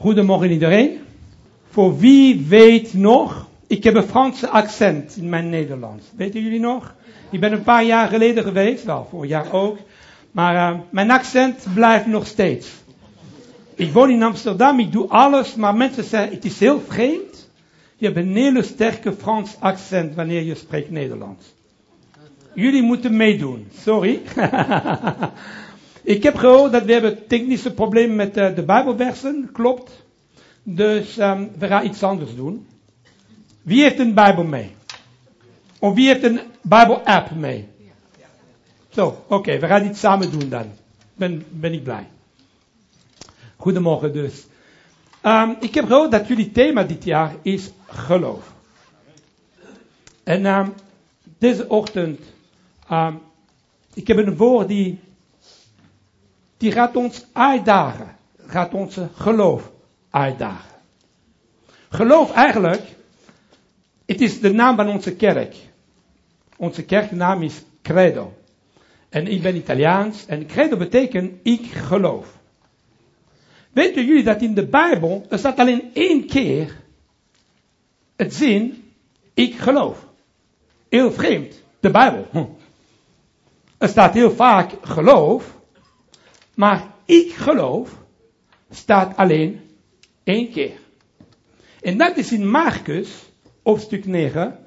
Goedemorgen iedereen. Voor wie weet nog, ik heb een Franse accent in mijn Nederlands. Weten jullie nog? Ik ben een paar jaar geleden geweest, wel, vorig jaar ook. Maar uh, mijn accent blijft nog steeds. Ik woon in Amsterdam, ik doe alles, maar mensen zeggen, het is heel vreemd. Je hebt een hele sterke Frans accent wanneer je spreekt Nederlands. Jullie moeten meedoen, sorry. Ik heb gehoord dat we hebben technische problemen met uh, de Bijbelversen, klopt. Dus um, we gaan iets anders doen. Wie heeft een Bijbel mee? Of wie heeft een Bijbel-app mee? Zo, oké, we gaan iets samen doen dan. Ben, ben ik blij. Goedemorgen dus. Um, ik heb gehoord dat jullie thema dit jaar is geloof. En um, deze ochtend, ik heb een woord die die gaat ons uitdagen. Gaat onze geloof uitdagen. Geloof eigenlijk, het is de naam van onze kerk. Onze kerknaam is Credo. En ik ben Italiaans en Credo betekent ik geloof. Weten jullie dat in de Bijbel, er staat alleen één keer het zin, ik geloof. Heel vreemd, de Bijbel. Hm. Er staat heel vaak geloof, maar ik geloof staat alleen één keer. En dat is in Marcus, hoofdstuk 9,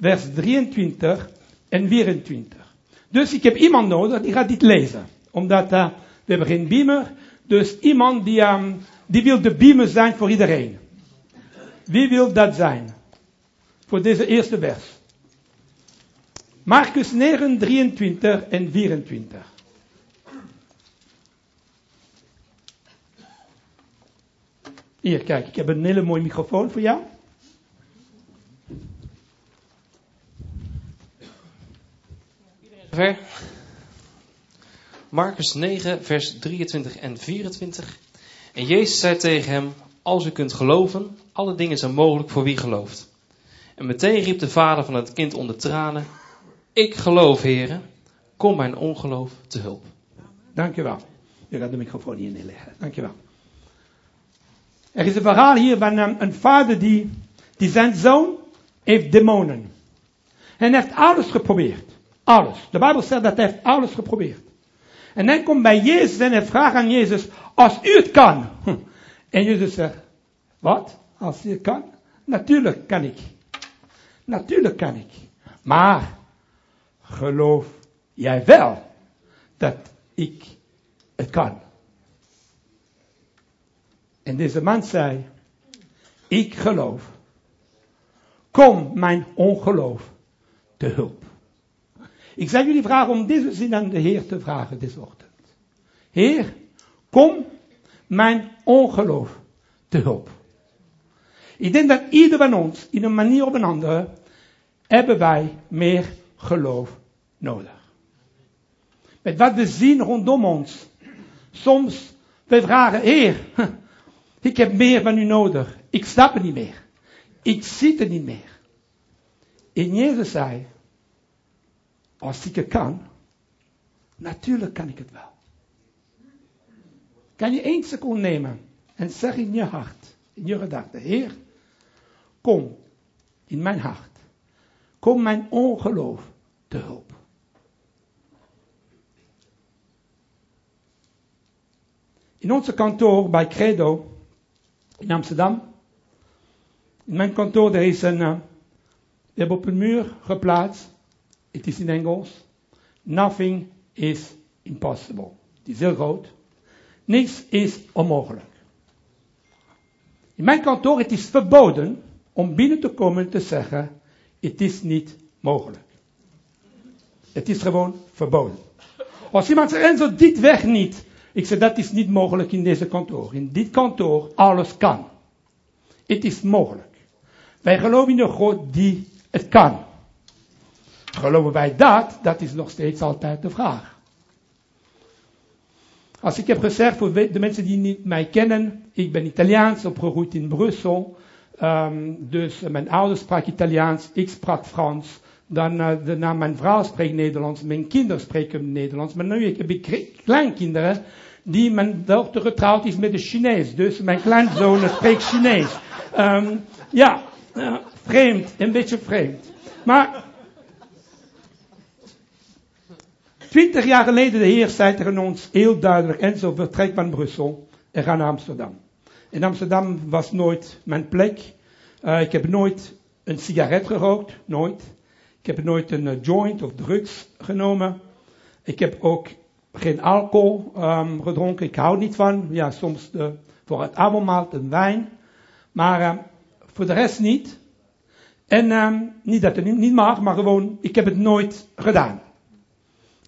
vers 23 en 24. Dus ik heb iemand nodig die gaat dit lezen. Omdat uh, we hebben geen beamer. Dus iemand die, um, die wil de beamer zijn voor iedereen. Wie wil dat zijn? Voor deze eerste vers. Marcus 9, 23 en 24. Hier, kijk, ik heb een hele mooie microfoon voor jou. Ver. Marcus 9, vers 23 en 24. En Jezus zei tegen hem: Als u kunt geloven, alle dingen zijn mogelijk voor wie gelooft. En meteen riep de vader van het kind onder tranen: Ik geloof, heren, kom mijn ongeloof te hulp. Dankjewel. Je gaat de microfoon hier neerleggen. Dankjewel. Er is een verhaal hier van een, een vader die, die zijn zoon heeft demonen. En heeft alles geprobeerd. Alles. De Bijbel zegt dat hij heeft alles geprobeerd. En hij komt bij Jezus en hij vraagt aan Jezus, als u het kan. En Jezus zegt, wat? Als u het kan? Natuurlijk kan ik. Natuurlijk kan ik. Maar, geloof jij wel dat ik het kan? En deze man zei, ik geloof. Kom mijn ongeloof te hulp. Ik zou jullie vragen om deze zin aan de Heer te vragen deze ochtend. Heer, kom mijn ongeloof te hulp. Ik denk dat ieder van ons, in een manier of een andere, hebben wij meer geloof nodig. Met wat we zien rondom ons. Soms, wij vragen, Heer, ik heb meer van u nodig. Ik snap het niet meer. Ik zie het niet meer. En Jezus zei, als ik het kan, natuurlijk kan ik het wel. Kan je één seconde nemen en zeg in je hart, in je gedachten, Heer, kom in mijn hart. Kom mijn ongeloof te hulp. In onze kantoor bij Credo in Amsterdam. In mijn kantoor, er is een, uh, we hebben op een muur geplaatst, het is in Engels, nothing is impossible. Het is heel groot. Niks is onmogelijk. In mijn kantoor, het is verboden om binnen te komen en te zeggen, het is niet mogelijk. Het is gewoon verboden. Als iemand zegt, Enzo, dit weg niet. Ik zeg, dat is niet mogelijk in deze kantoor. In dit kantoor, alles kan. Het is mogelijk. Wij geloven in een God die het kan. Geloven wij dat? Dat is nog steeds altijd de vraag. Als ik heb gezegd voor de mensen die niet mij kennen, ik ben Italiaans, opgegroeid in Brussel. Um, dus mijn ouders spraken Italiaans, ik sprak Frans. Dan uh, de, mijn vrouw spreekt Nederlands, mijn kinderen spreken Nederlands. Maar nu heb ik kleinkinderen die mijn dochter getrouwd is met een Chinees. Dus mijn kleinzoon spreekt Chinees. Ehm, ja, uh, vreemd, een beetje vreemd. Maar twintig jaar geleden, de Heer zei tegen ons heel duidelijk, en zo vertrek van Brussel en ga naar Amsterdam. In Amsterdam was nooit mijn plek. Uh, ik heb nooit een sigaret gerookt, nooit. Ik heb nooit een uh, joint of drugs genomen. Ik heb ook geen alcohol um, gedronken. Ik hou niet van. Ja, soms de, voor het avondmaal een wijn. Maar uh, voor de rest niet. En um, niet dat het niet mag, maar gewoon, ik heb het nooit gedaan.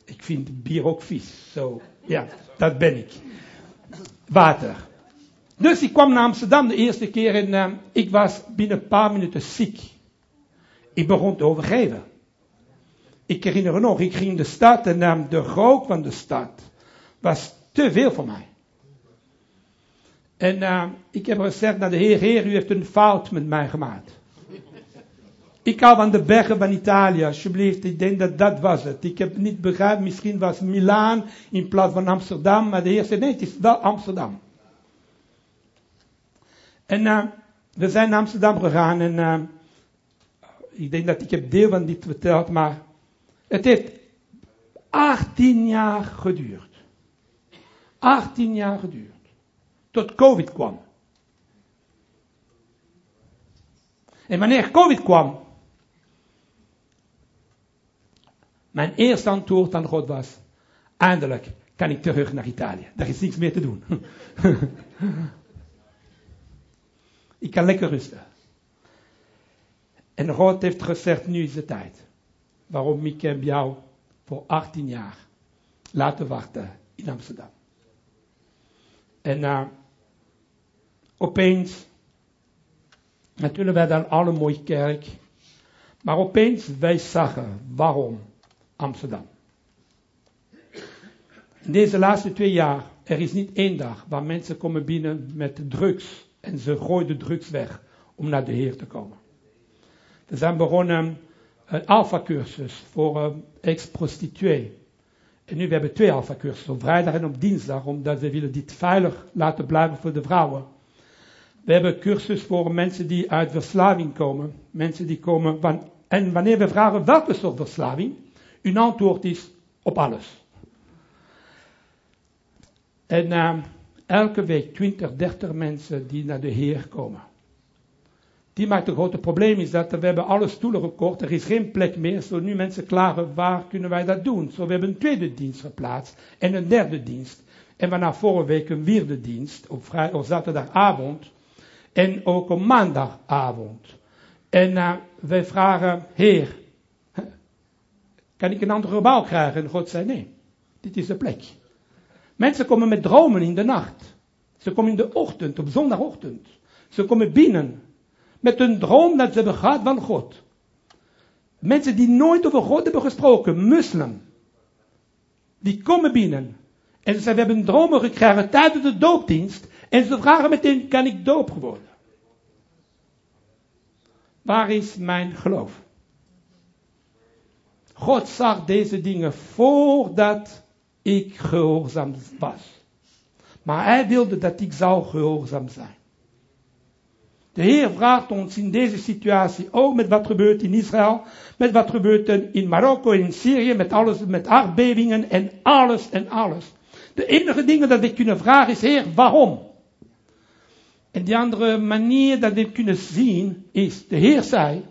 Ik vind bier ook vies. Zo, ja, dat ben ik. Water. Dus ik kwam naar Amsterdam de eerste keer en ik was binnen een paar minuten ziek. Ik begon te overgeven. Ik herinner me nog, ik ging de stad en uh, de rook van de stad was te veel voor mij. En uh, ik heb gezegd naar de Heer, Heer, u heeft een fout met mij gemaakt. Ik hou van de bergen van Italië, alsjeblieft. Ik denk dat dat was het. Ik heb niet begrepen, misschien was Milaan in plaats van Amsterdam. Maar de Heer zei, nee, het is wel Amsterdam. En uh, we zijn naar Amsterdam gegaan en uh, ik denk dat ik heb deel van dit verteld, maar het heeft 18 jaar geduurd. 18 jaar geduurd. Tot COVID kwam. En wanneer COVID kwam, mijn eerste antwoord aan God was, eindelijk kan ik terug naar Italië. Daar is niets meer te doen. ik kan lekker rusten. En God heeft gezegd, nu is de tijd. Waarom ik heb jou voor 18 jaar laten wachten in Amsterdam. En uh, opeens, natuurlijk wij dan alle mooie kerk, maar opeens wij zagen waarom Amsterdam. In deze laatste twee jaar, er is niet één dag waar mensen komen binnen met drugs en ze gooien de drugs weg om naar de Heer te komen. We zijn begonnen een alfa-cursus voor uh, ex-prostituee. En nu we hebben twee alfa-cursussen, op vrijdag en op dinsdag, omdat we willen dit veilig laten blijven voor de vrouwen. We hebben een cursus voor mensen die uit verslaving komen. Mensen die komen van, en wanneer we vragen welke soort verslaving, hun antwoord is op alles. En uh, elke week 20, 30 mensen die naar de Heer komen. Die maakt een grote probleem is dat we hebben alle stoelen gekocht, er is geen plek meer, zo nu mensen klagen, waar kunnen wij dat doen? Zo we hebben een tweede dienst geplaatst en een derde dienst. En na vorige week een vierde dienst op, vrij, op zaterdagavond en ook op maandagavond. En uh, wij vragen, Heer, kan ik een ander gebouw krijgen? En God zei, nee, dit is de plek. Mensen komen met dromen in de nacht. Ze komen in de ochtend, op zondagochtend. Ze komen binnen met een droom dat ze hebben gehad van God. Mensen die nooit over God hebben gesproken, moslim. Die komen binnen. En ze hebben dromen gekregen tijdens de doopdienst. En ze vragen meteen, kan ik doop worden? Waar is mijn geloof? God zag deze dingen voordat ik gehoorzaam was. Maar hij wilde dat ik zou gehoorzaam zijn. De Heer vraagt ons in deze situatie, ook met wat gebeurt in Israël, met wat gebeurt in Marokko in Syrië, met alles, met aardbevingen en alles en alles. De enige dingen dat we kunnen vragen is, Heer, waarom? En die andere manier dat we kunnen zien is, de Heer zei,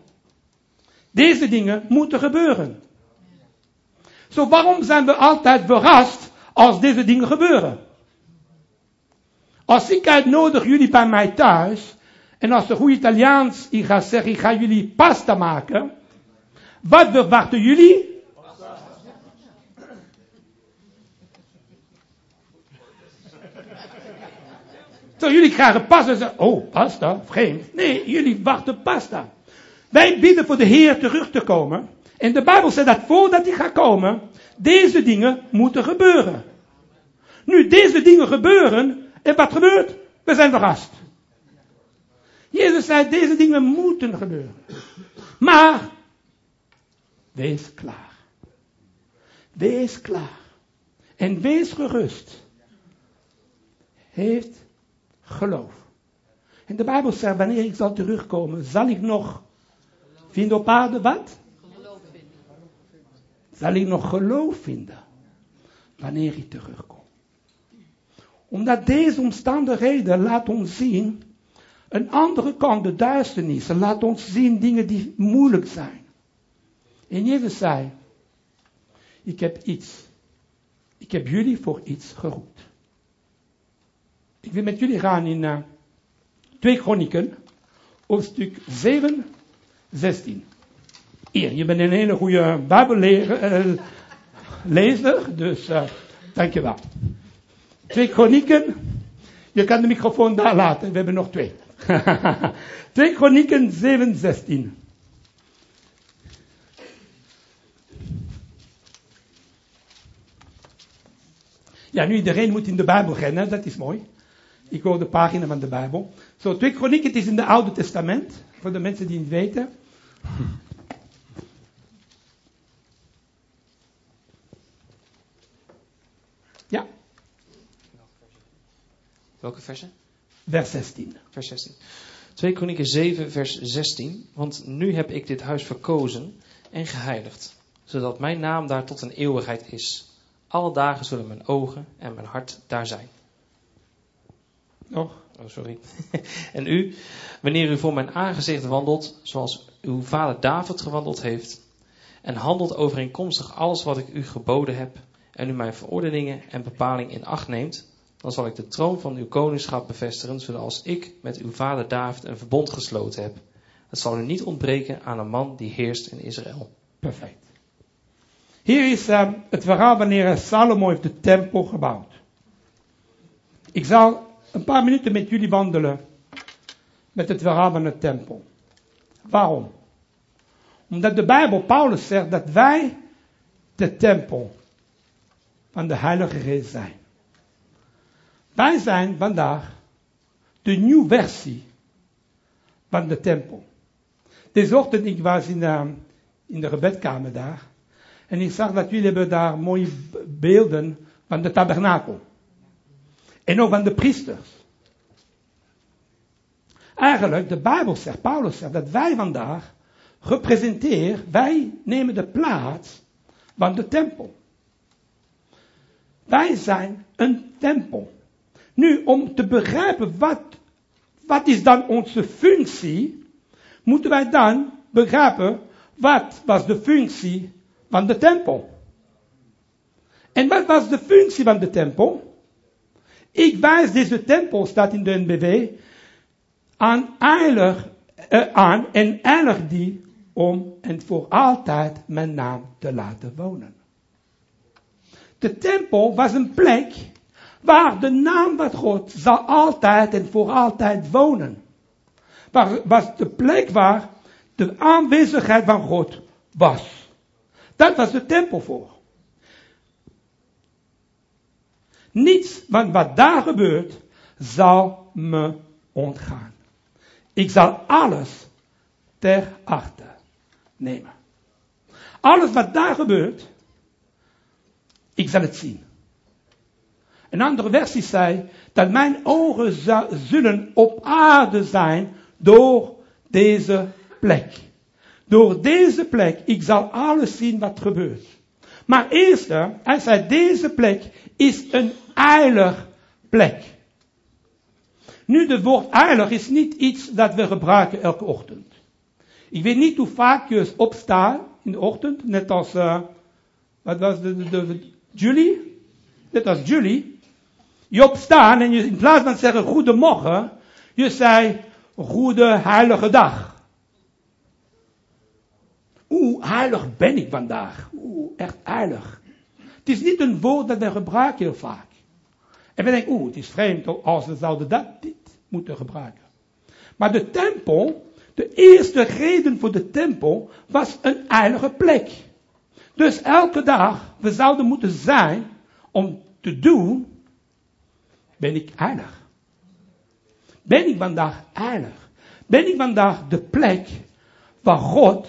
deze dingen moeten gebeuren. Zo waarom zijn we altijd verrast als deze dingen gebeuren? Als ik uitnodig jullie bij mij thuis, en als de goede Italiaans ik ga zeggen, ik ga jullie pasta maken. Wat verwachten jullie? Zo jullie krijgen pasta en zeggen, oh pasta, vreemd. Nee, jullie wachten pasta. Wij bidden voor de Heer terug te komen. En de Bijbel zegt dat voordat hij gaat komen, deze dingen moeten gebeuren. Nu deze dingen gebeuren, en wat gebeurt? We zijn verrast. Jezus zei, deze dingen moeten gebeuren. Maar, wees klaar. Wees klaar. En wees gerust. heeft geloof. En de Bijbel zegt, wanneer ik zal terugkomen, zal ik nog vinden op aarde wat? Zal ik nog geloof vinden wanneer ik terugkom? Omdat deze omstandigheden laat ons zien een andere kant, de duisternis. Laat ons zien dingen die moeilijk zijn. En Jezus zei, ik heb iets. Ik heb jullie voor iets geroepen. Ik wil met jullie gaan in uh, 2 Chronieken, hoofdstuk 7, 16. Hier, je bent een hele goede Bijbellezer, uh, dus uh, dankjewel. 2 Chronieken, je kan de microfoon daar laten, we hebben nog twee. 2 Chronieken 7, 16. Ja, nu iedereen moet in de Bijbel rennen, dat is mooi. Ik hoor de pagina van de Bijbel. Zo, 2 Kronieken, het is in het Oude Testament, voor de mensen die het weten. Ja. Welke versen? Vers 16. Vers 16. 2 Kronieken 7, vers 16. Want nu heb ik dit huis verkozen en geheiligd, zodat mijn naam daar tot een eeuwigheid is. Alle dagen zullen mijn ogen en mijn hart daar zijn. Nog? Oh, sorry. en u, wanneer u voor mijn aangezicht wandelt, zoals uw vader David gewandeld heeft, en handelt overeenkomstig alles wat ik u geboden heb, en u mijn verordeningen en bepalingen in acht neemt, dan zal ik de troon van uw koningschap bevestigen, zoals ik met uw vader David een verbond gesloten heb. Het zal u niet ontbreken aan een man die heerst in Israël. Perfect. Hier is uh, het verhaal wanneer Salomo heeft de tempel gebouwd. Ik zal een paar minuten met jullie wandelen met het verhaal van de tempel. Waarom? Omdat de Bijbel, Paulus zegt dat wij de tempel van de Heilige Geest zijn. Wij zijn vandaag de nieuwe versie van de tempel. Deze ochtend, ik was in de, in de gebedkamer daar. En ik zag dat jullie hebben daar mooie beelden van de tabernakel. En ook van de priesters. Eigenlijk, de Bijbel zegt, Paulus zegt dat wij vandaag representeren, wij nemen de plaats van de tempel. Wij zijn een tempel. Nu, om te begrijpen wat, wat is dan onze functie, moeten wij dan begrijpen wat was de functie van de tempel. En wat was de functie van de tempel? Ik wijs deze tempel, staat in de NBW, aan, eilig, uh, aan en eilig die om en voor altijd mijn naam te laten wonen. De tempel was een plek waar de naam van God zal altijd en voor altijd wonen. Waar was de plek waar de aanwezigheid van God was. Dat was de tempel voor. Niets van wat daar gebeurt zal me ontgaan. Ik zal alles ter achte nemen. Alles wat daar gebeurt, ik zal het zien. Een andere versie zei dat mijn ogen zullen op aarde zijn door deze plek. Door deze plek, ik zal alles zien wat gebeurt. Maar eerst, hij zei, deze plek is een heilig plek. Nu, het woord heilig is niet iets dat we gebruiken elke ochtend. Ik weet niet hoe vaak je opstaat in de ochtend, net als, uh, wat was de, de, de, Julie? Net als Julie. Je opstaat en je in plaats van zeggen goedemorgen, je zei goede heilige dag. Oeh, heilig ben ik vandaag. Oeh, echt heilig. Het is niet een woord dat we gebruiken heel vaak. En we denken, oeh, het is vreemd als we zouden dat dit moeten gebruiken. Maar de tempel, de eerste reden voor de tempel, was een heilige plek. Dus elke dag, we zouden moeten zijn om te doen, ben ik heilig. Ben ik vandaag heilig? Ben ik vandaag de plek waar God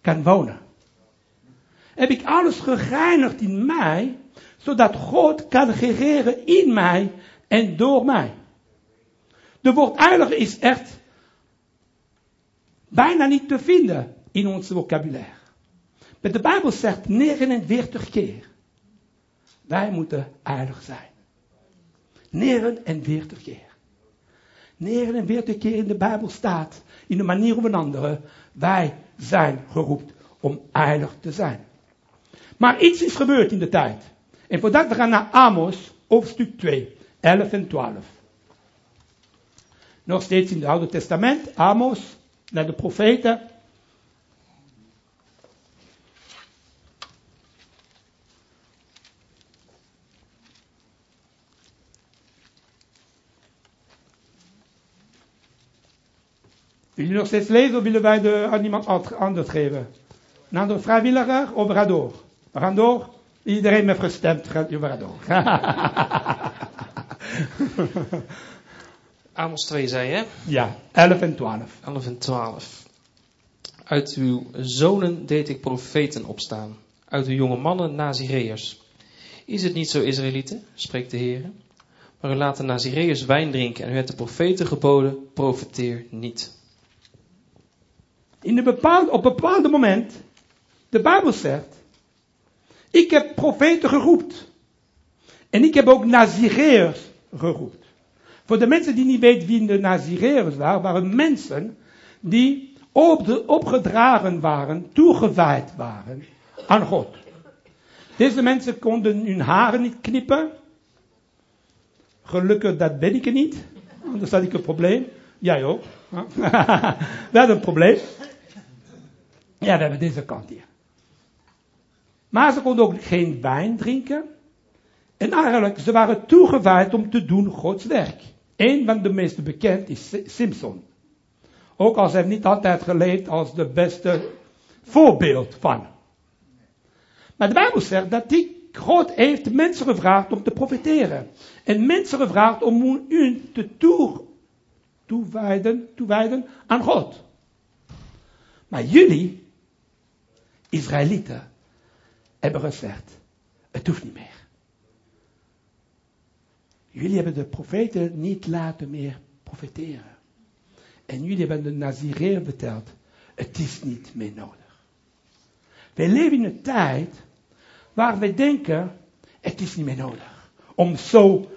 kan wonen. Heb ik alles gereinigd in mij, zodat God kan regeren in mij en door mij. De woord heilige is echt bijna niet te vinden in ons vocabulaire. Maar de Bijbel zegt 49 keer. Wij moeten heilig zijn. 49 keer. 49 keer in de Bijbel staat, in de manier of een andere, wij zijn geroepen om heilig te zijn. Maar iets is gebeurd in de tijd. En voordat we gaan naar Amos, hoofdstuk 2, 11 en 12. Nog steeds in het Oude Testament, Amos, naar de profeten. Wil je nog steeds lezen of willen wij de, aan iemand anders geven? Naar de vrijwilliger of we gaan door? We gaan door. Iedereen heeft gestemd, we gaan door. Amos 2 zei je? Ja, 11 en 12. 11 en 12. Uit uw zonen deed ik profeten opstaan. Uit uw jonge mannen Nazireërs. Is het niet zo, Israëlieten, spreekt de Heer? Maar u laat de Nazireërs wijn drinken en u hebt de profeten geboden, profeteer niet. In een bepaald, op een bepaald moment, de Bijbel zegt, ik heb profeten geroept. En ik heb ook Nazireërs geroepen. Voor de mensen die niet weten wie de Nazireërs waren, waren mensen die op de, opgedragen waren, toegewijd waren aan God. Deze mensen konden hun haren niet knippen. Gelukkig dat ben ik er niet, anders had ik een probleem. Jij ook. Hadden een probleem. Ja, we hebben deze kant hier. Maar ze konden ook geen wijn drinken. En eigenlijk, ze waren toegewijd om te doen Gods werk. Een van de meest bekend is Simpson. Ook als hij niet altijd geleefd als de beste voorbeeld van. Maar de Bijbel zegt dat die God heeft mensen gevraagd om te profiteren. En mensen gevraagd om u te toe, toewijden, toewijden aan God. Maar jullie, Israëlieten, hebben gezegd, het hoeft niet meer. Jullie hebben de profeten niet laten meer profeteren. En jullie hebben de Nazireer verteld, het is niet meer nodig. Wij leven in een tijd waar we denken, het is niet meer nodig. Om zo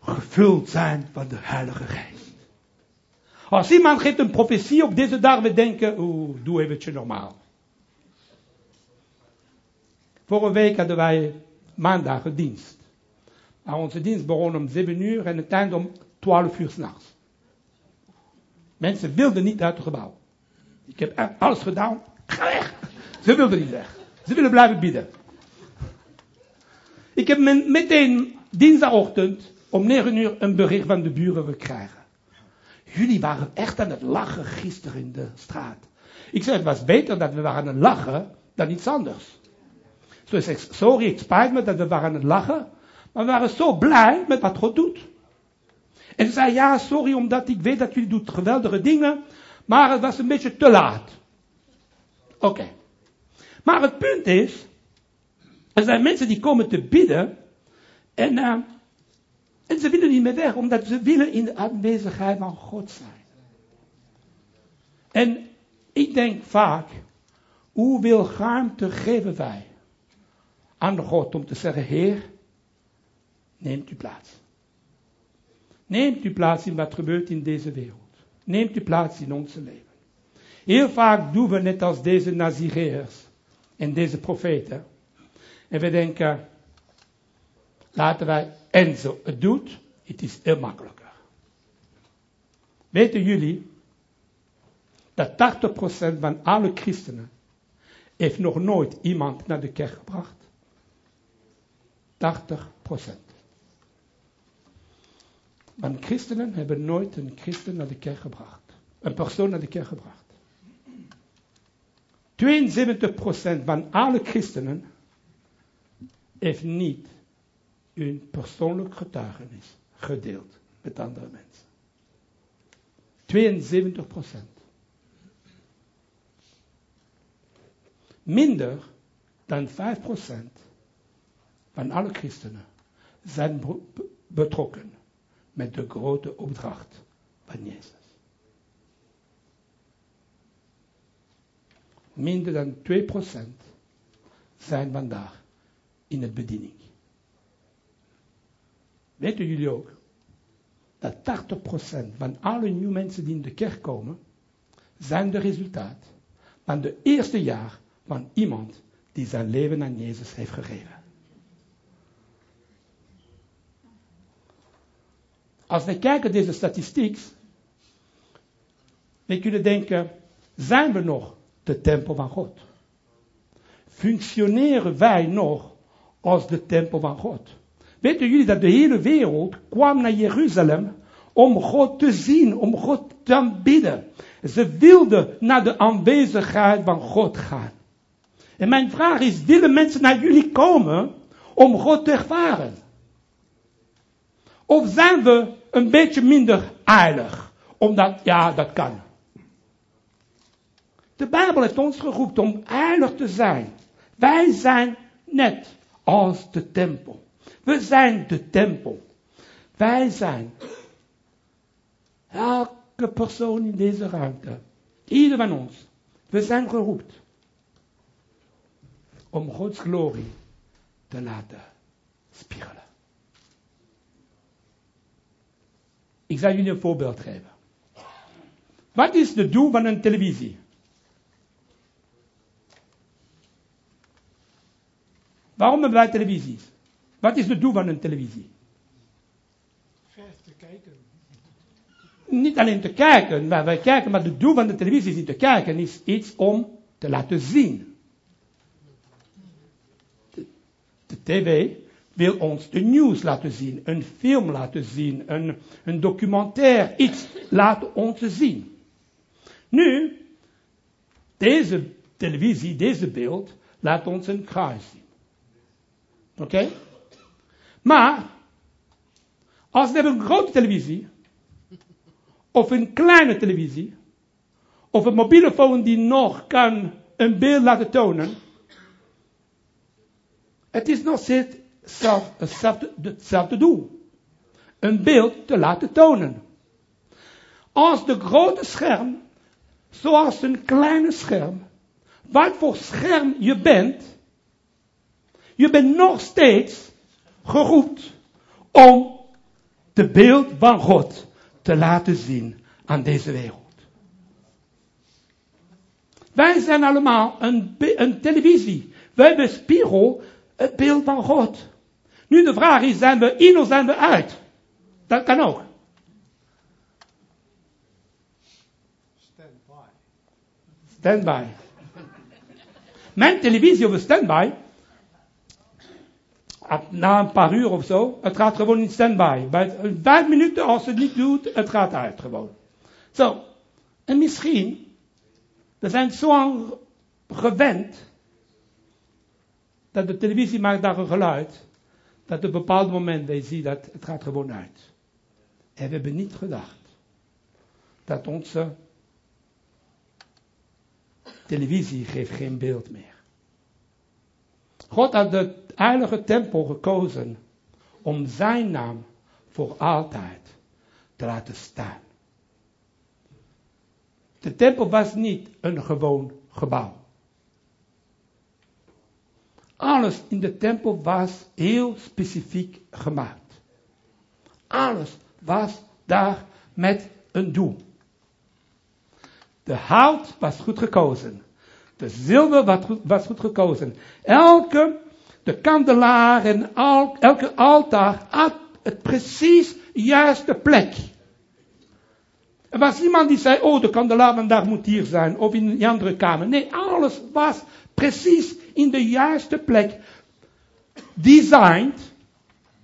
gevuld zijn van de Heilige Geest. Als iemand geeft een profetie op deze dag, we denken, oeh, doe eventjes normaal. Vorige week hadden wij maandag een dienst. Maar onze dienst begon om 7 uur en het eind om 12 uur s'nachts. Mensen wilden niet uit het gebouw. Ik heb alles gedaan. Ga weg. Ze wilden niet weg. Ze willen blijven bidden. Ik heb meteen dinsdagochtend om 9 uur een bericht van de buren gekregen. Jullie waren echt aan het lachen gisteren in de straat. Ik zei, het was beter dat we waren aan het lachen dan iets anders. Zo ik zeg, sorry, het spijt me dat we waren aan het lachen. Maar we waren zo blij met wat God doet. En ze zei, ja, sorry, omdat ik weet dat jullie doet geweldige dingen. Maar het was een beetje te laat. Oké. Maar het punt is, er zijn mensen die komen te bidden. En, uh, en ze willen niet meer weg, omdat ze willen in de aanwezigheid van God zijn. En ik denk vaak, hoeveel ruimte geven wij aan God om te zeggen, Heer, neemt u plaats. Neemt u plaats in wat gebeurt in deze wereld. Neemt u plaats in ons leven. Heel vaak doen we net als deze Nazireërs en deze profeten. En we denken, laten wij Enzo het doet, het is heel makkelijker. Weten jullie dat 80% van alle christenen heeft nog nooit iemand naar de kerk gebracht? 80%. Want christenen hebben nooit een christen naar de kerk gebracht. Een persoon naar de kerk gebracht. 72% van alle christenen heeft niet hun persoonlijk getuigenis gedeeld met andere mensen. 72%. Minder dan 5% van alle christenen zijn betrokken met de grote opdracht van Jezus. Minder dan 2% zijn vandaag in het bediening. Weten jullie ook dat 80% van alle nieuwe mensen die in de kerk komen, zijn de resultaat van de eerste jaar van iemand die zijn leven aan Jezus heeft gegeven. Als we kijken deze statistiek, dan kunnen denken, zijn we nog de tempel van God? Functioneren wij nog als de tempel van God? Weten jullie dat de hele wereld kwam naar Jeruzalem om God te zien, om God te aanbidden. Ze wilden naar de aanwezigheid van God gaan. En mijn vraag is, willen mensen naar jullie komen om God te ervaren? Of zijn we een beetje minder aardig? Omdat, ja, dat kan. De Bijbel heeft ons geroepen om aardig te zijn. Wij zijn net als de tempel. We zijn de tempel. Wij zijn elke persoon in deze ruimte. Ieder van ons. We zijn geroepen om Gods glorie te laten spiegelen. Ik zal jullie een voorbeeld geven. Wat is de doel van een televisie? Waarom hebben wij televisies? Wat is het doel van een televisie? te kijken. Niet alleen te kijken, maar wij kijken, maar het doel van de televisie is niet te kijken, is iets om te laten zien. De, de tv wil ons de nieuws laten zien, een film laten zien, een, een documentaire, iets laten ons zien. Nu, deze televisie, deze beeld, laat ons een kruis zien. Oké? Maar, als we hebben een grote televisie, of een kleine televisie, of een mobiele phone die nog kan een beeld laten tonen, het is nog steeds hetzelfde, doel. Een beeld te laten tonen. Als de grote scherm, zoals een kleine scherm, wat voor scherm je bent, je bent nog steeds geroepen om de beeld van God te laten zien aan deze wereld. Wij zijn allemaal een, een televisie. Wij bespiegelen het beeld van God. Nu de vraag is, zijn we in of zijn we uit? Dat kan ook. Standby. Standby. Mijn televisie op standby na een paar uur of zo, het gaat gewoon in standby. Bij vijf minuten, als het niet doet, het gaat uit gewoon. Zo, en misschien, we zijn zo gewend, dat de televisie maakt daar een geluid, dat op een bepaald moment wij zien dat het gaat gewoon uit. En we hebben niet gedacht dat onze televisie geeft geen beeld meer. God had de heilige tempel gekozen om zijn naam voor altijd te laten staan. De tempel was niet een gewoon gebouw. Alles in de tempel was heel specifiek gemaakt. Alles was daar met een doel. De hout was goed gekozen. De zilver was goed, gekozen. Elke, de kandelaar en elke altaar had het precies juiste plek. Er was niemand die zei, oh de kandelaar vandaag moet hier zijn, of in een andere kamer. Nee, alles was precies in de juiste plek. Designed,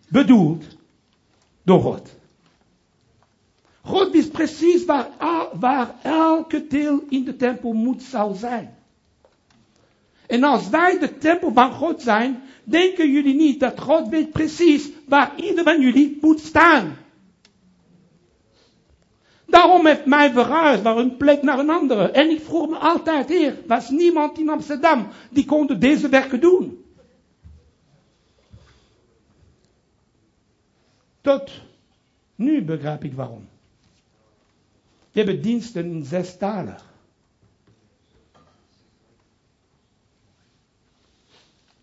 bedoeld door God. God wist precies waar, waar elke deel in de tempel moet zou zijn. En als wij de tempel van God zijn, denken jullie niet dat God weet precies waar ieder van jullie moet staan. Daarom heeft mij verhuisd naar een plek naar een andere. En ik vroeg me altijd, heer, was niemand in Amsterdam die kon deze werken doen. Tot nu begrijp ik waarom. We hebben diensten in zes talen.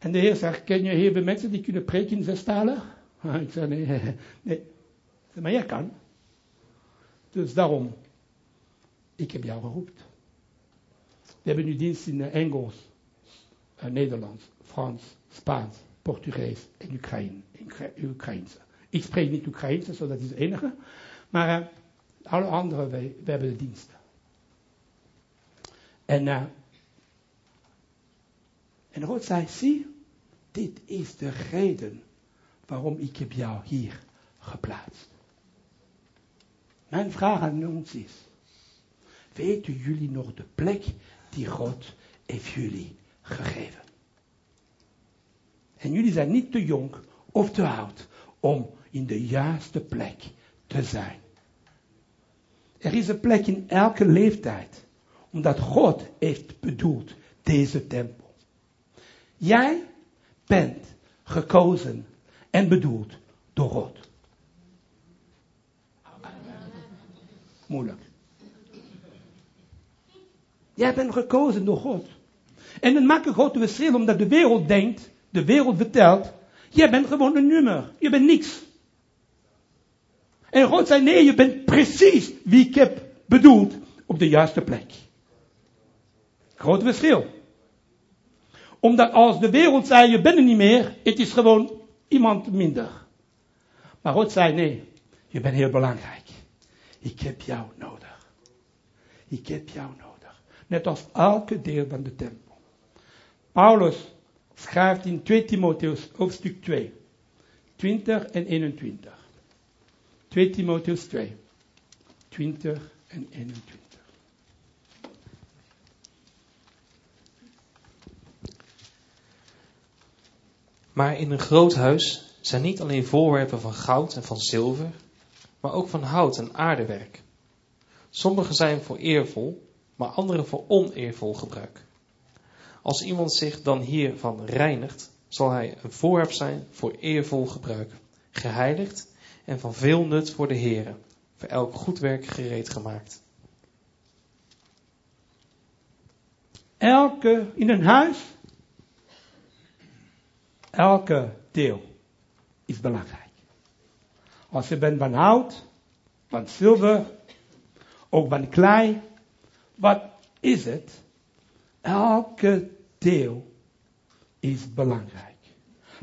En de Heer zegt, ken je veel mensen die kunnen preken in zes talen? Ik zeg, nee, nee. Maar jij kan. Dus daarom, ik heb jou geroepen. We hebben nu dienst in Engels, uh, Nederlands, Frans, Spaans, Portugees en Oekraïnse. Ik spreek niet Oekraïnse, zo dat is het enige. Maar uh, alle andere, wij, we hebben de diensten. En, uh, en zei, zie, dit is de reden waarom ik heb jou hier geplaatst. Mijn vraag aan ons is, weten jullie nog de plek die God heeft jullie gegeven? En jullie zijn niet te jong of te oud om in de juiste plek te zijn. Er is een plek in elke leeftijd, omdat God heeft bedoeld deze tempel. Jij bent gekozen en bedoeld door God. Moeilijk. Jij bent gekozen door God. En het maakt een grote verschil omdat de wereld denkt, de wereld vertelt, jij bent gewoon een nummer. Je bent niks. En God zei, nee, je bent precies wie ik heb bedoeld op de juiste plek. Grote verschil. Omdat als de wereld zei, je bent er niet meer, het is gewoon iemand minder. Maar God zei, nee, je bent heel belangrijk. Ik heb jou nodig. Ik heb jou nodig. Net als elke deel van de tempel. Paulus schrijft in 2 Timotheus hoofdstuk 2, 20 en 21. 2 Timotheus 2, 20 en 21. Maar in een groot huis zijn niet alleen voorwerpen van goud en van zilver, maar ook van hout en aardewerk. Sommige zijn voor eervol, maar andere voor oneervol gebruik. Als iemand zich dan hiervan reinigt, zal hij een voorwerp zijn voor eervol gebruik, geheiligd en van veel nut voor de Here, voor elk goed werk gereed gemaakt. Elke, in een huis, elke deel is belangrijk. Als je bent van hout, van zilver, ook van klei, wat is het? Elke deel is belangrijk.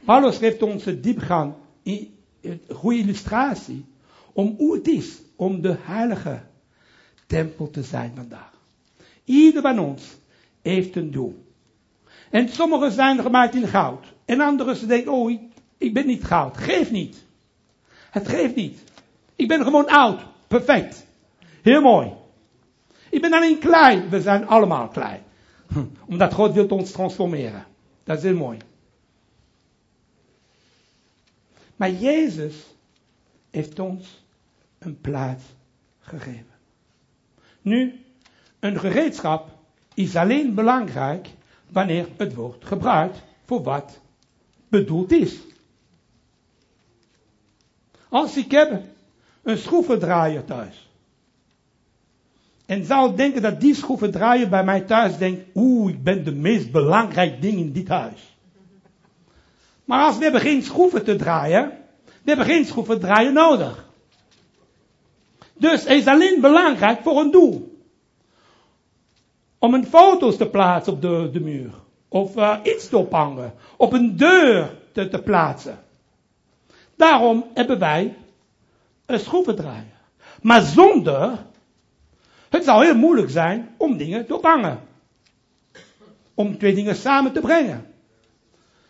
Paulus geeft ons een diepgang, een goede illustratie, om hoe het is om de heilige tempel te zijn vandaag. Ieder van ons heeft een doel. En sommigen zijn gemaakt in goud. En anderen denken, oh, ik, ik ben niet goud. Geef niet. Het geeft niet. Ik ben gewoon oud. Perfect. Heel mooi. Ik ben alleen klein. We zijn allemaal klein. Omdat God wil ons transformeren. Dat is heel mooi. Maar Jezus heeft ons een plaats gegeven. Nu, een gereedschap is alleen belangrijk wanneer het wordt gebruikt voor wat bedoeld is. Als ik heb een schroevendraaier thuis. En zou denken dat die schroevendraaier bij mij thuis denkt, oeh, ik ben de meest belangrijk ding in dit huis. Maar als we geen schroeven te draaien, we hebben geen schroevendraaier nodig. Dus het is alleen belangrijk voor een doel. Om een foto's te plaatsen op de, de muur. Of uh, iets te ophangen. Op een deur te, te plaatsen. Daarom hebben wij een schroevendraaier. Maar zonder, het zou heel moeilijk zijn om dingen te ophangen. Om twee dingen samen te brengen.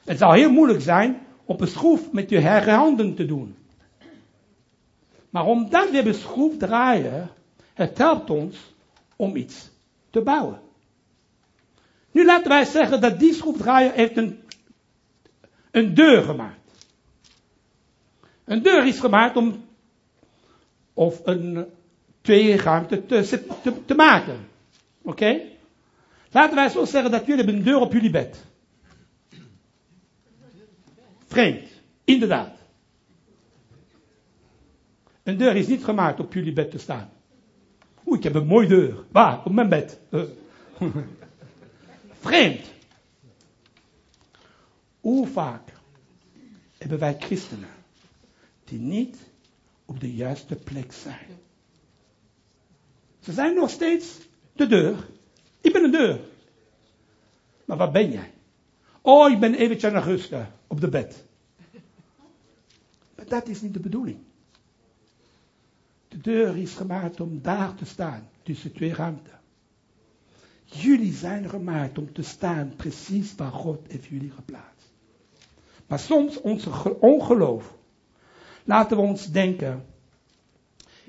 Het zou heel moeilijk zijn op een schroef met je eigen handen te doen. Maar omdat we hebben schroefdraaier, het helpt ons om iets te bouwen. Nu laten wij zeggen dat die schroefdraaier heeft een, een deur gemaakt. Een deur is gemaakt om, of een tweeruimte te, te, te maken. Oké? Laten wij zo zeggen dat jullie hebben een deur op jullie bed. Vreemd. Inderdaad. Een deur is niet gemaakt op jullie bed te staan. Oeh, ik heb een mooie deur. Waar? Op mijn bed. Uh. Vreemd. Hoe vaak hebben wij christenen die niet op de juiste plek zijn? Ze zijn nog steeds de deur. Ik ben een deur. Maar waar ben jij? Oh, ik ben eventjes aan het rusten op de bed. Maar dat is niet de bedoeling. De deur is gemaakt om daar te staan, tussen twee ruimten. Jullie zijn gemaakt om te staan precies waar God heeft jullie geplaatst. Maar soms onze ongeloof laten we ons denken,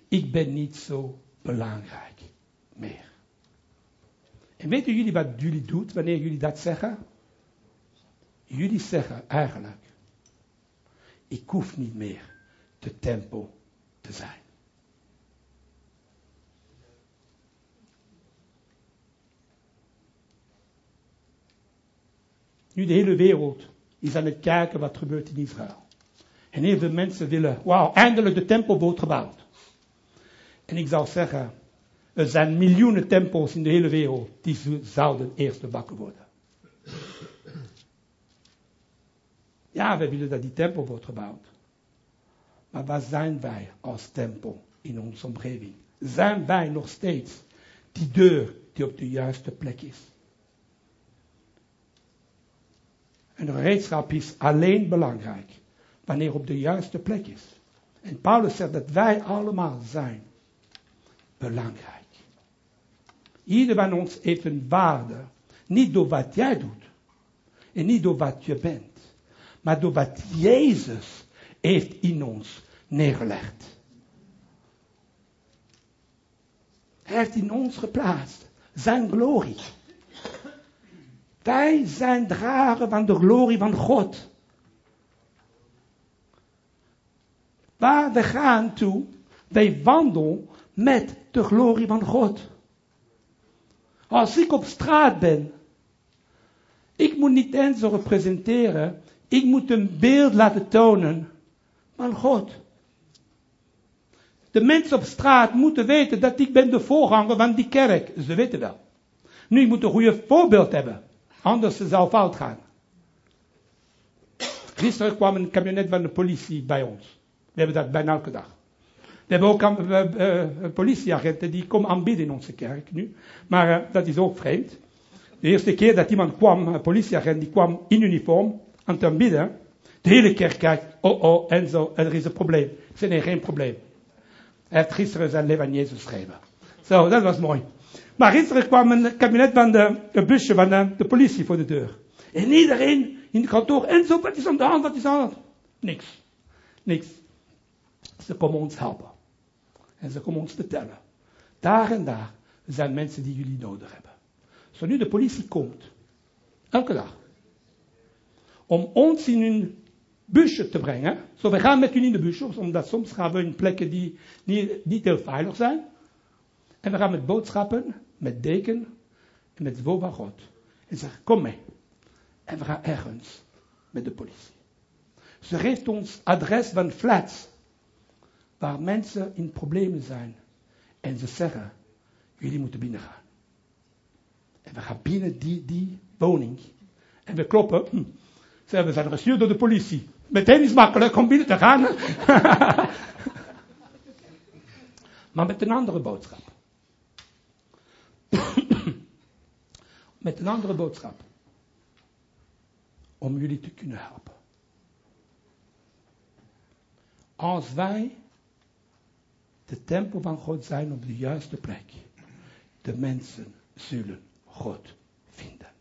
ik ben niet zo belangrijk meer. En weten jullie wat jullie doet wanneer jullie dat zeggen? Jullie zeggen eigenlijk, ik hoef niet meer de tempel te zijn. Nu de hele wereld is aan het kijken wat gebeurt in Israël. En heel veel mensen willen, wauw, eindelijk de tempel wordt gebouwd. En ik zou zeggen, er zijn miljoenen tempels in de hele wereld die zouden eerst bakken worden. Ja, we willen dat die tempel wordt gebouwd. Maar waar zijn wij als tempel in onze omgeving? Zijn wij nog steeds die deur die op de juiste plek is? Een gereedschap is alleen belangrijk wanneer op de juiste plek is. En Paulus zegt dat wij allemaal zijn belangrijk. Ieder van ons heeft een waarde. Niet door wat jij doet. En niet door wat je bent. Maar door wat Jezus heeft in ons neergelegd. Hij heeft in ons geplaatst. Zijn glorie. Wij zijn dragen van de glorie van God. Waar we gaan toe, wij wandelen met de glorie van God. Als ik op straat ben, ik moet niet eens representeren, ik moet een beeld laten tonen van God. De mensen op straat moeten weten dat ik ben de voorganger van die kerk. Ze weten wel. Nu, ik moet een goede voorbeeld hebben. Anders zou fout gaan. Gisteren kwam een kabinet van de politie bij ons. We hebben dat bijna elke dag. We hebben ook een, politieagenten die komen aanbieden in onze kerk nu. Maar uh, dat is ook vreemd. De eerste keer dat iemand kwam, een politieagent, die kwam in uniform aan te aanbieden. De hele kerk kijkt, oh oh, en zo, er is een probleem. Ik zei, nee, geen probleem. Hij heeft gisteren zijn leven Jezus geschreven. Zo, dat was mooi. Maar gisteren kwam een kabinet van de, busje van de, politie voor de deur. En iedereen in het kantoor, en zo, wat is aan de hand, wat is aan de hand? Niks. Niks. Ze komen ons helpen. En ze komen ons vertellen. Daar en daar zijn mensen die jullie nodig hebben. Zo nu de politie komt, elke dag, om ons in een busje te brengen. Zo, we gaan met jullie in de busje, omdat soms gaan we in plekken die niet, niet heel veilig zijn. En we gaan met boodschappen, met deken en met van God. En zeggen, kom mee. En we gaan ergens met de politie. Ze geeft ons adres van flats waar mensen in problemen zijn. En ze zeggen, jullie moeten binnen gaan. En we gaan binnen die, die woning. En we kloppen. Hm. Ze we zijn gestuurd door de politie. Meteen is makkelijk om binnen te gaan. maar met een andere boodschap. met een andere boodschap. Om jullie te kunnen helpen. Als wij de tempel van God zijn op de juiste plek. De mensen zullen God vinden.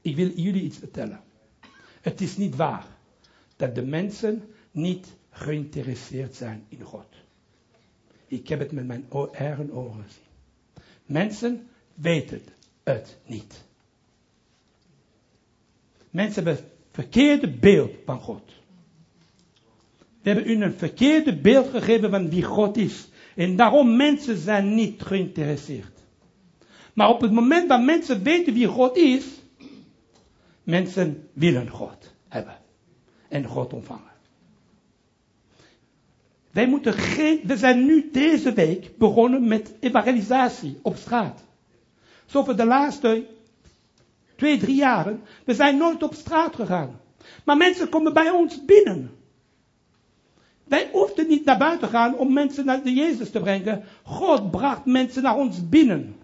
Ik wil jullie iets vertellen. Het is niet waar dat de mensen niet geïnteresseerd zijn in God. Ik heb het met mijn eigen ogen gezien. Mensen weten het niet. Mensen hebben het verkeerde beeld van God. We hebben u een verkeerde beeld gegeven van wie God is. En daarom mensen zijn niet geïnteresseerd. Maar op het moment dat mensen weten wie God is, mensen willen God hebben. En God ontvangen. Wij moeten geen, we zijn nu deze week begonnen met evangelisatie op straat. Zo voor de laatste twee, drie jaren, we zijn nooit op straat gegaan. Maar mensen komen bij ons binnen. Wij hoefden niet naar buiten gaan om mensen naar de Jezus te brengen. God bracht mensen naar ons binnen.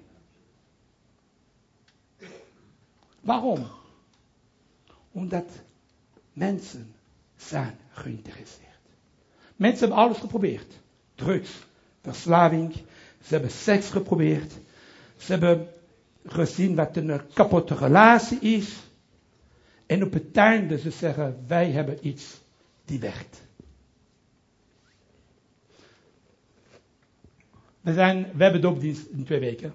Waarom? Omdat mensen zijn geïnteresseerd. Mensen hebben alles geprobeerd. Drugs, verslaving, ze hebben seks geprobeerd. Ze hebben gezien wat een kapotte relatie is. En op het einde ze zeggen, wij hebben iets die werkt. We, zijn, we hebben doopdienst in twee weken.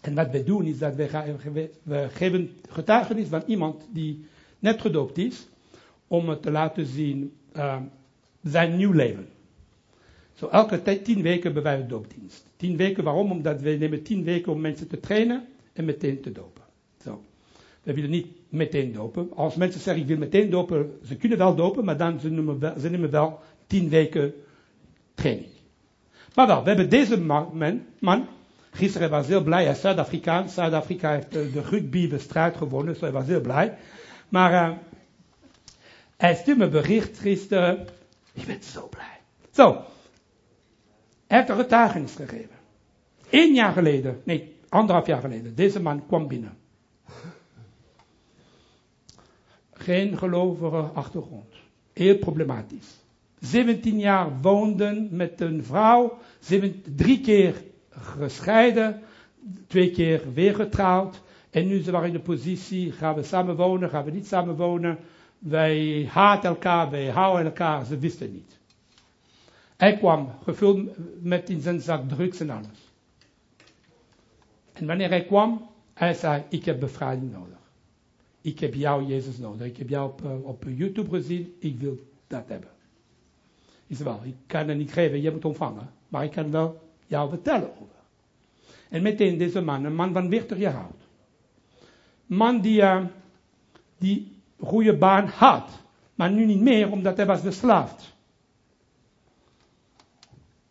En wat we doen is dat we, we geven getuigenis van iemand die net gedoopt is. Om te laten zien uh, zijn nieuw leven. Zo elke tien weken hebben wij doopdienst. Tien weken, waarom? Omdat we nemen tien weken om mensen te trainen en meteen te dopen. Zo. We willen niet meteen dopen. Als mensen zeggen ik wil meteen dopen, ze kunnen wel dopen, maar dan ze nemen, wel, ze nemen wel tien weken training. Maar wel, we hebben deze man, man gisteren was heel blij, hij is Zuid-Afrikaans. Zuid-Afrika heeft de rugby-wedstrijd gewonnen, dus hij was heel blij. Maar uh, hij stuurde me bericht gisteren, ik ben zo blij. Zo, hij heeft een getuigenis gegeven. Eén jaar geleden, nee, anderhalf jaar geleden, deze man kwam binnen. Geen gelovige achtergrond. Heel problematisch. 17 jaar woonden met een vrouw, drie keer gescheiden, twee keer weer getrouwd. En nu ze waren in de positie, gaan we samen wonen, gaan we niet samen wonen. Wij haten elkaar, wij houden elkaar, ze wisten niet. Hij kwam gevuld met in zijn zak drugs en alles. En wanneer hij kwam, hij zei, ik heb bevrijding nodig. Ik heb jou, Jezus, nodig. Ik heb jou op, eh, op YouTube gezien, ik wil dat hebben. Zei wel, ik kan het niet geven, je moet ontvangen. Maar ik kan wel jou vertellen over. En meteen deze man, een man van 40 jaar oud. Man die, uh, die goede baan had, maar nu niet meer omdat hij was verslaafd.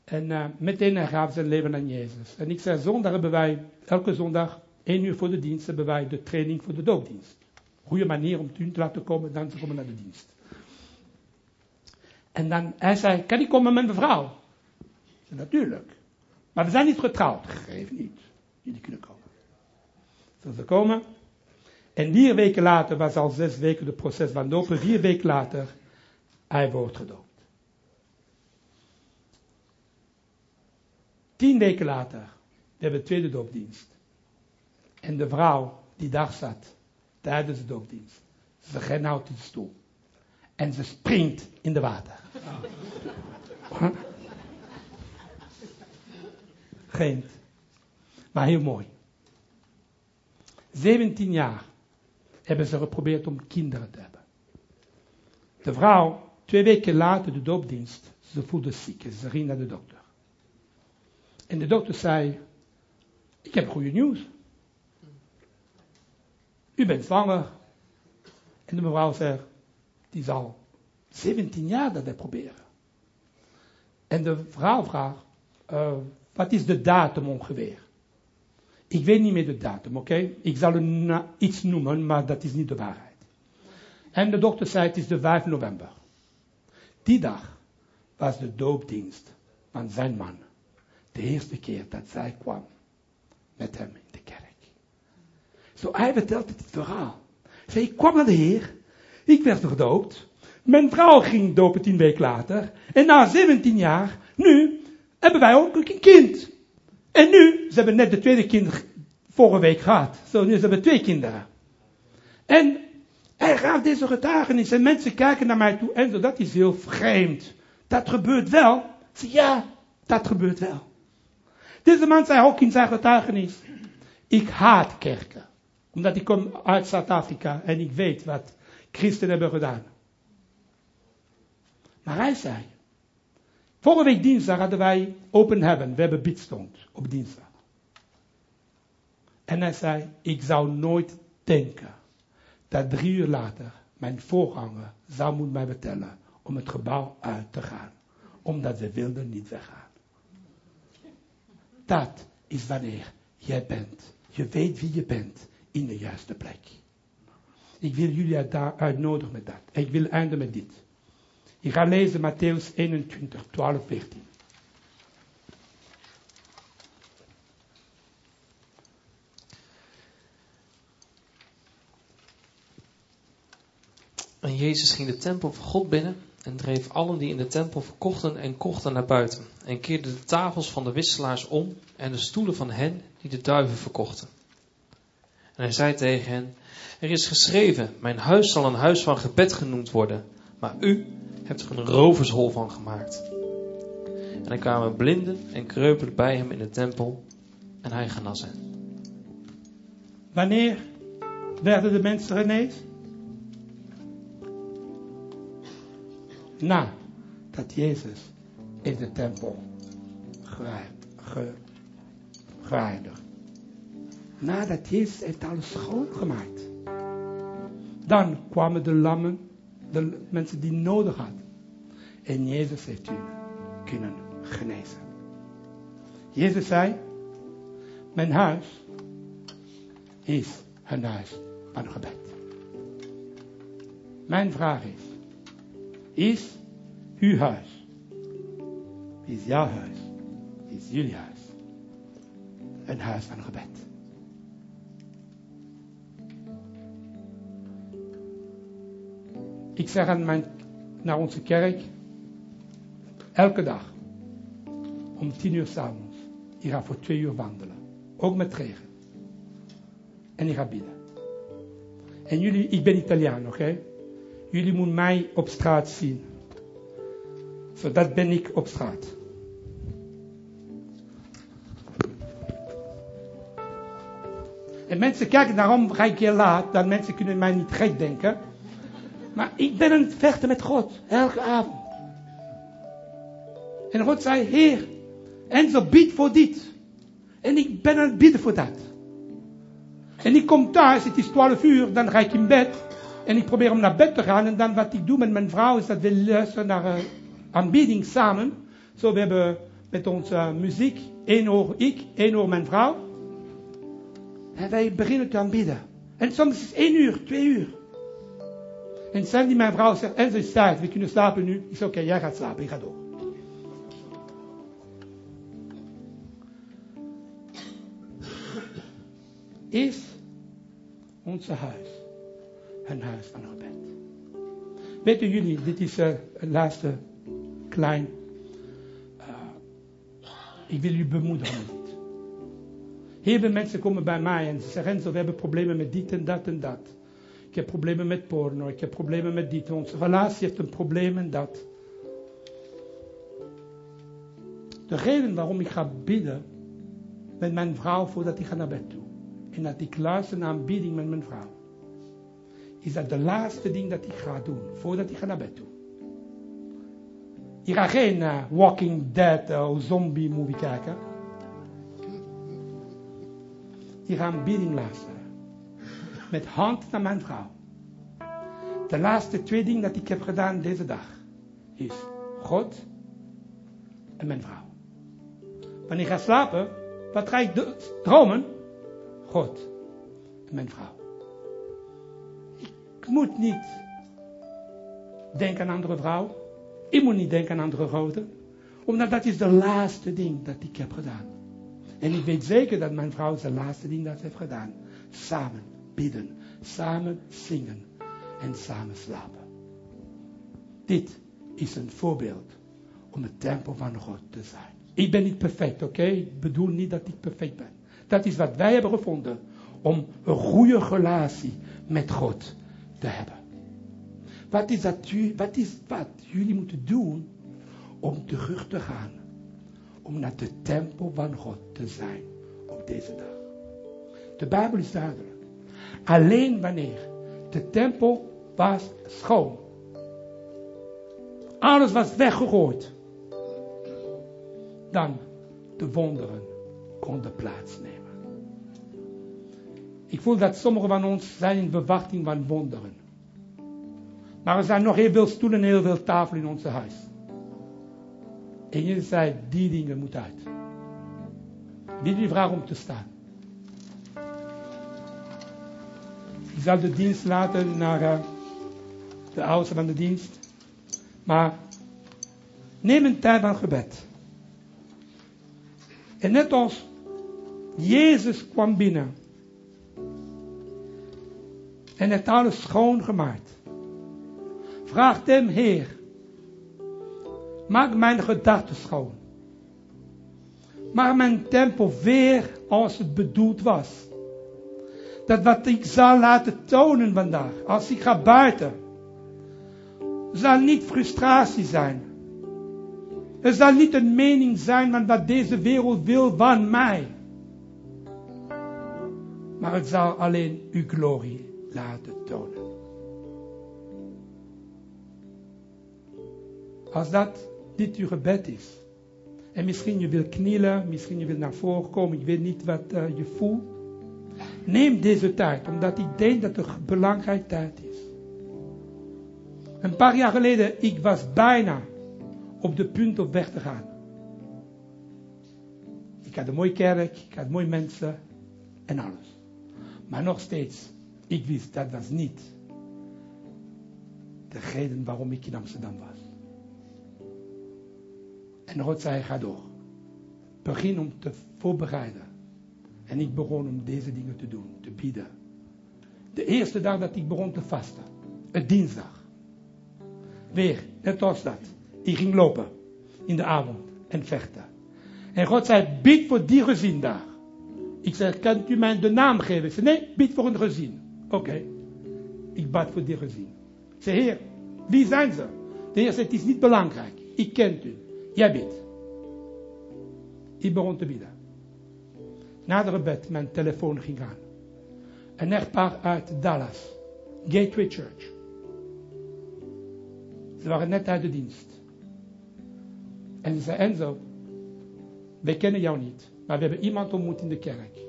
En uh, meteen hij gaf zijn leven aan Jezus. En ik zei, zondag hebben wij, elke zondag, één uur voor de dienst, hebben wij de training voor de doopdienst. Goede manier om toen te laten komen, dan te komen naar de dienst. En dan, hij zei, kan ik komen met mijn vrouw? Ik zei, natuurlijk. Maar we zijn niet getrouwd. Geef niet. Jullie kunnen komen. Dus ze komen. En vier weken later was al zes weken het proces van dopen. Vier weken later, hij wordt gedoopt. Tien weken later, we hebben de tweede doopdienst. En de vrouw die daar zat, tijdens de doopdienst, ze gaat uit de stoel. En ze springt in de water. Geen. Maar heel mooi. 17 jaar hebben ze geprobeerd om kinderen te hebben. De vrouw, twee weken later de doopdienst, ze voelde ziek. Ze ging naar de dokter. En de dokter zei, ik heb goede nieuws. U bent zwanger. En de mevrouw zei, die zal 17 jaar dat proberen. En de vrouw vraagt, uh, wat is de datum ongeveer? Ik weet niet meer de datum, oké? Ik zal er iets noemen, maar dat is niet de waarheid. En de dokter zei, het is de 5 november. Die dag was de doopdienst van zijn man. De eerste keer dat zij kwam met hem in de kerk. Zo, hij vertelt het verhaal. Zij, ik kwam naar de Heer, ik werd gedoopt, mijn vrouw ging dopen tien weken later. En na 17 jaar, nu, hebben wij ook een kind. En nu, ze hebben net de tweede kind vorige week gehad. Zo, nu hebben we twee kinderen. En hij gaat deze getuigenis en mensen kijken naar mij toe en zo, dat is heel vreemd. Dat gebeurt wel. Zeg, ja, dat gebeurt wel. Deze man zei ook in zijn getuigenis, ik haat kerken. Omdat ik kom uit Zuid-Afrika en ik weet wat christenen hebben gedaan. Maar hij zei, vorige week dinsdag hadden wij open heaven, we hebben bidstond op dinsdag. En hij zei, ik zou nooit denken dat drie uur later mijn voorganger zou moeten mij vertellen om het gebouw uit te gaan. Omdat ze wilden niet weggaan. Dat is wanneer jij bent. Je weet wie je bent in de juiste plek. Ik wil jullie daar uitnodigen met dat. Ik wil eindigen met dit. Ik ga lezen Matthäus 21, 12, 14. En Jezus ging de tempel van God binnen en dreef allen die in de tempel verkochten en kochten naar buiten. En keerde de tafels van de wisselaars om en de stoelen van hen die de duiven verkochten. En hij zei tegen hen, er is geschreven, mijn huis zal een huis van gebed genoemd worden, maar u hebt er een rovershol van gemaakt. En er kwamen blinden en kreupelen bij hem in de tempel en hij genas hen. Wanneer werden de mensen genezen? Na dat Jezus in de tempel gereinigd. Nadat Jezus heeft alles schoongemaakt. Dan kwamen de lammen, de mensen die nodig hadden. En Jezus heeft hun kunnen genezen. Jezus zei, mijn huis is een huis van gebed. Mijn vraag is, is uw huis, is jouw huis, is jullie huis, een huis van gebed? Ik zeg aan mijn, naar onze kerk, elke dag, om tien uur s'avonds, je gaat voor twee uur wandelen. Ook met regen. En je gaat bidden. En jullie, ik ben Italiaan, oké? Jullie moeten mij op straat zien. Zo, dat ben ik op straat. En mensen kijken, daarom ga ik hier laat, dat mensen kunnen mij niet gek denken. Maar ik ben aan het vechten met God, elke avond. En God zei, Heer, en zo bid voor dit. En ik ben aan het bidden voor dat. En ik kom thuis, het is 12 uur, dan ga ik in bed. En ik probeer om naar bed te gaan. En dan wat ik doe met mijn vrouw is dat we luisteren naar uh, aanbidding samen. Zo, we hebben met onze uh, muziek, één oor ik, één oor mijn vrouw. En wij beginnen te aanbidden. En soms is het één uur, twee uur. En Sandy, mijn vrouw, zegt, en ze is tijd, we kunnen slapen nu. Ik zeg, oké, jij gaat slapen, ik ga door. Is onze huis een huis van gebed? Weten jullie, dit is uh, het laatste klein. Uh, ik wil jullie bemoedigen met dit. Heel veel mensen komen bij mij en ze zeggen, we hebben problemen met dit en dat en dat. Ik heb problemen met porno, ik heb problemen met dit. Onze relatie heeft een probleem en dat. De reden waarom ik ga bidden met mijn vrouw voordat ik ga naar bed toe. En dat ik luister naar een bidding met mijn vrouw. Is dat de laatste ding dat ik ga doen voordat ik ga naar bed toe. Ik ga geen uh, Walking Dead of uh, zombie movie kijken. Ik ga een bidding luisteren met hand naar mijn vrouw. De laatste twee dingen dat ik heb gedaan deze dag is God en mijn vrouw. Wanneer ik ga slapen, wat ga ik dromen? God en mijn vrouw. Ik moet niet denken aan andere vrouw. Ik moet niet denken aan andere goden. Omdat dat is de laatste ding dat ik heb gedaan. En ik weet zeker dat mijn vrouw is de laatste ding dat ze heeft gedaan. Samen samen zingen en samen slapen. Dit is een voorbeeld om het tempel van God te zijn. Ik ben niet perfect, oké? Ik bedoel niet dat ik perfect ben. Dat is wat wij hebben gevonden om een goede relatie met God te hebben. Wat is, dat, wat is wat jullie moeten doen om terug te gaan? Om naar de tempel van God te zijn op deze dag. De Bijbel is duidelijk. Alleen wanneer de tempel was schoon. Alles was weggegooid. Dan de wonderen konden plaatsnemen. Ik voel dat sommigen van ons zijn in verwachting van wonderen. Maar er zijn nog heel veel stoelen en heel veel tafelen in ons huis. En je zei, die dingen moeten uit. Wie die vraag om te staan? Zal de dienst laten naar uh, de oudste van de dienst. Maar neem een tijd van gebed. En net als Jezus kwam binnen. En heeft alles schoongemaakt. Vraagt hem, Heer, maak mijn gedachten schoon. Maak mijn tempel weer als het bedoeld was. Dat wat ik zal laten tonen vandaag, als ik ga buiten, zal niet frustratie zijn. Het zal niet een mening zijn van wat deze wereld wil van mij. Maar het zal alleen uw glorie laten tonen. Als dat dit uw gebed is. En misschien je wil knielen, misschien je wil naar voren komen, ik weet niet wat uh, je voelt. Neem deze tijd, omdat ik denk dat het een belangrijke tijd is. Een paar jaar geleden, ik was bijna op de punt op weg te gaan. Ik had een mooie kerk, ik had mooie mensen en alles. Maar nog steeds, ik wist dat was niet de reden waarom ik in Amsterdam was. En God zei, ga door. Begin om te voorbereiden. En ik begon om deze dingen te doen, te bieden. De eerste dag dat ik begon te vasten, het dinsdag. Weer, net als dat. Ik ging lopen in de avond en vechten. En God zei, bid voor die gezin daar. Ik zei, kan u mij de naam geven? Ik zei, nee, bid voor een gezin. Oké. Ik bad voor die gezin. Ik zei, heer, wie zijn ze? De heer zei, het is niet belangrijk. Ik ken u. Jij bidt. Ik begon te bidden. Na de gebed, mijn telefoon ging aan. Een echtpaar uit Dallas. Gateway Church. Ze waren net uit de dienst. En ze zei, Enzo, wij kennen jou niet. Maar we hebben iemand ontmoet in de kerk.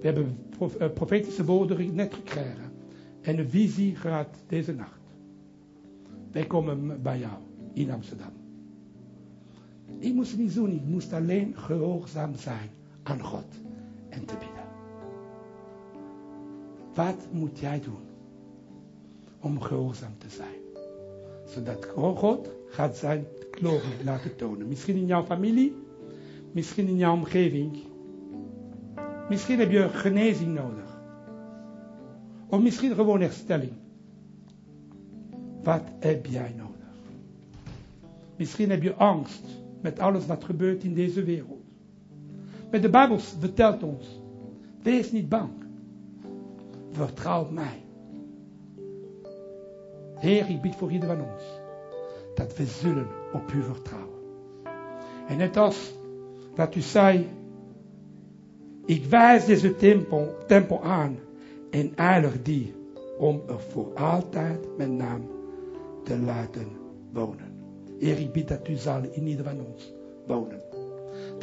We hebben eh, profetische woorden net gekregen. En een visie gehad deze nacht. Wij komen bij jou in Amsterdam. Ik moest niet doen, ik moest alleen gehoorzaam zijn aan God en te bidden. Wat moet jij doen om gehoorzaam te zijn? Zodat God gaat zijn glorie laten tonen. Misschien in jouw familie, misschien in jouw omgeving. Misschien heb je genezing nodig. Of misschien gewoon herstelling. Wat heb jij nodig? Misschien heb je angst met alles wat gebeurt in deze wereld. Maar de Bijbel vertelt ons, wees niet bang. Vertrouw mij. Heer, ik bid voor ieder van ons. Dat we zullen op u vertrouwen. En net als dat u zei, ik wijs deze tempel, tempel aan en heilig die om er voor altijd mijn naam te laten wonen. Heer, ik bid dat u zal in ieder van ons wonen.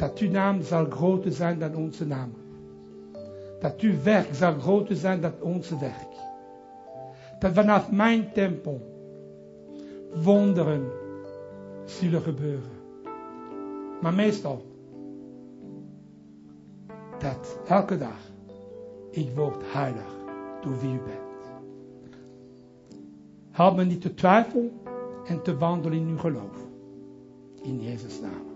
Dat uw naam zal groter zijn dan onze naam. Dat uw werk zal groter zijn dan onze werk. Dat vanaf mijn tempel wonderen zullen gebeuren. Maar meestal dat elke dag ik word heilig door wie u bent. Help me niet te twijfelen en te wandelen in uw geloof. In Jezus' naam.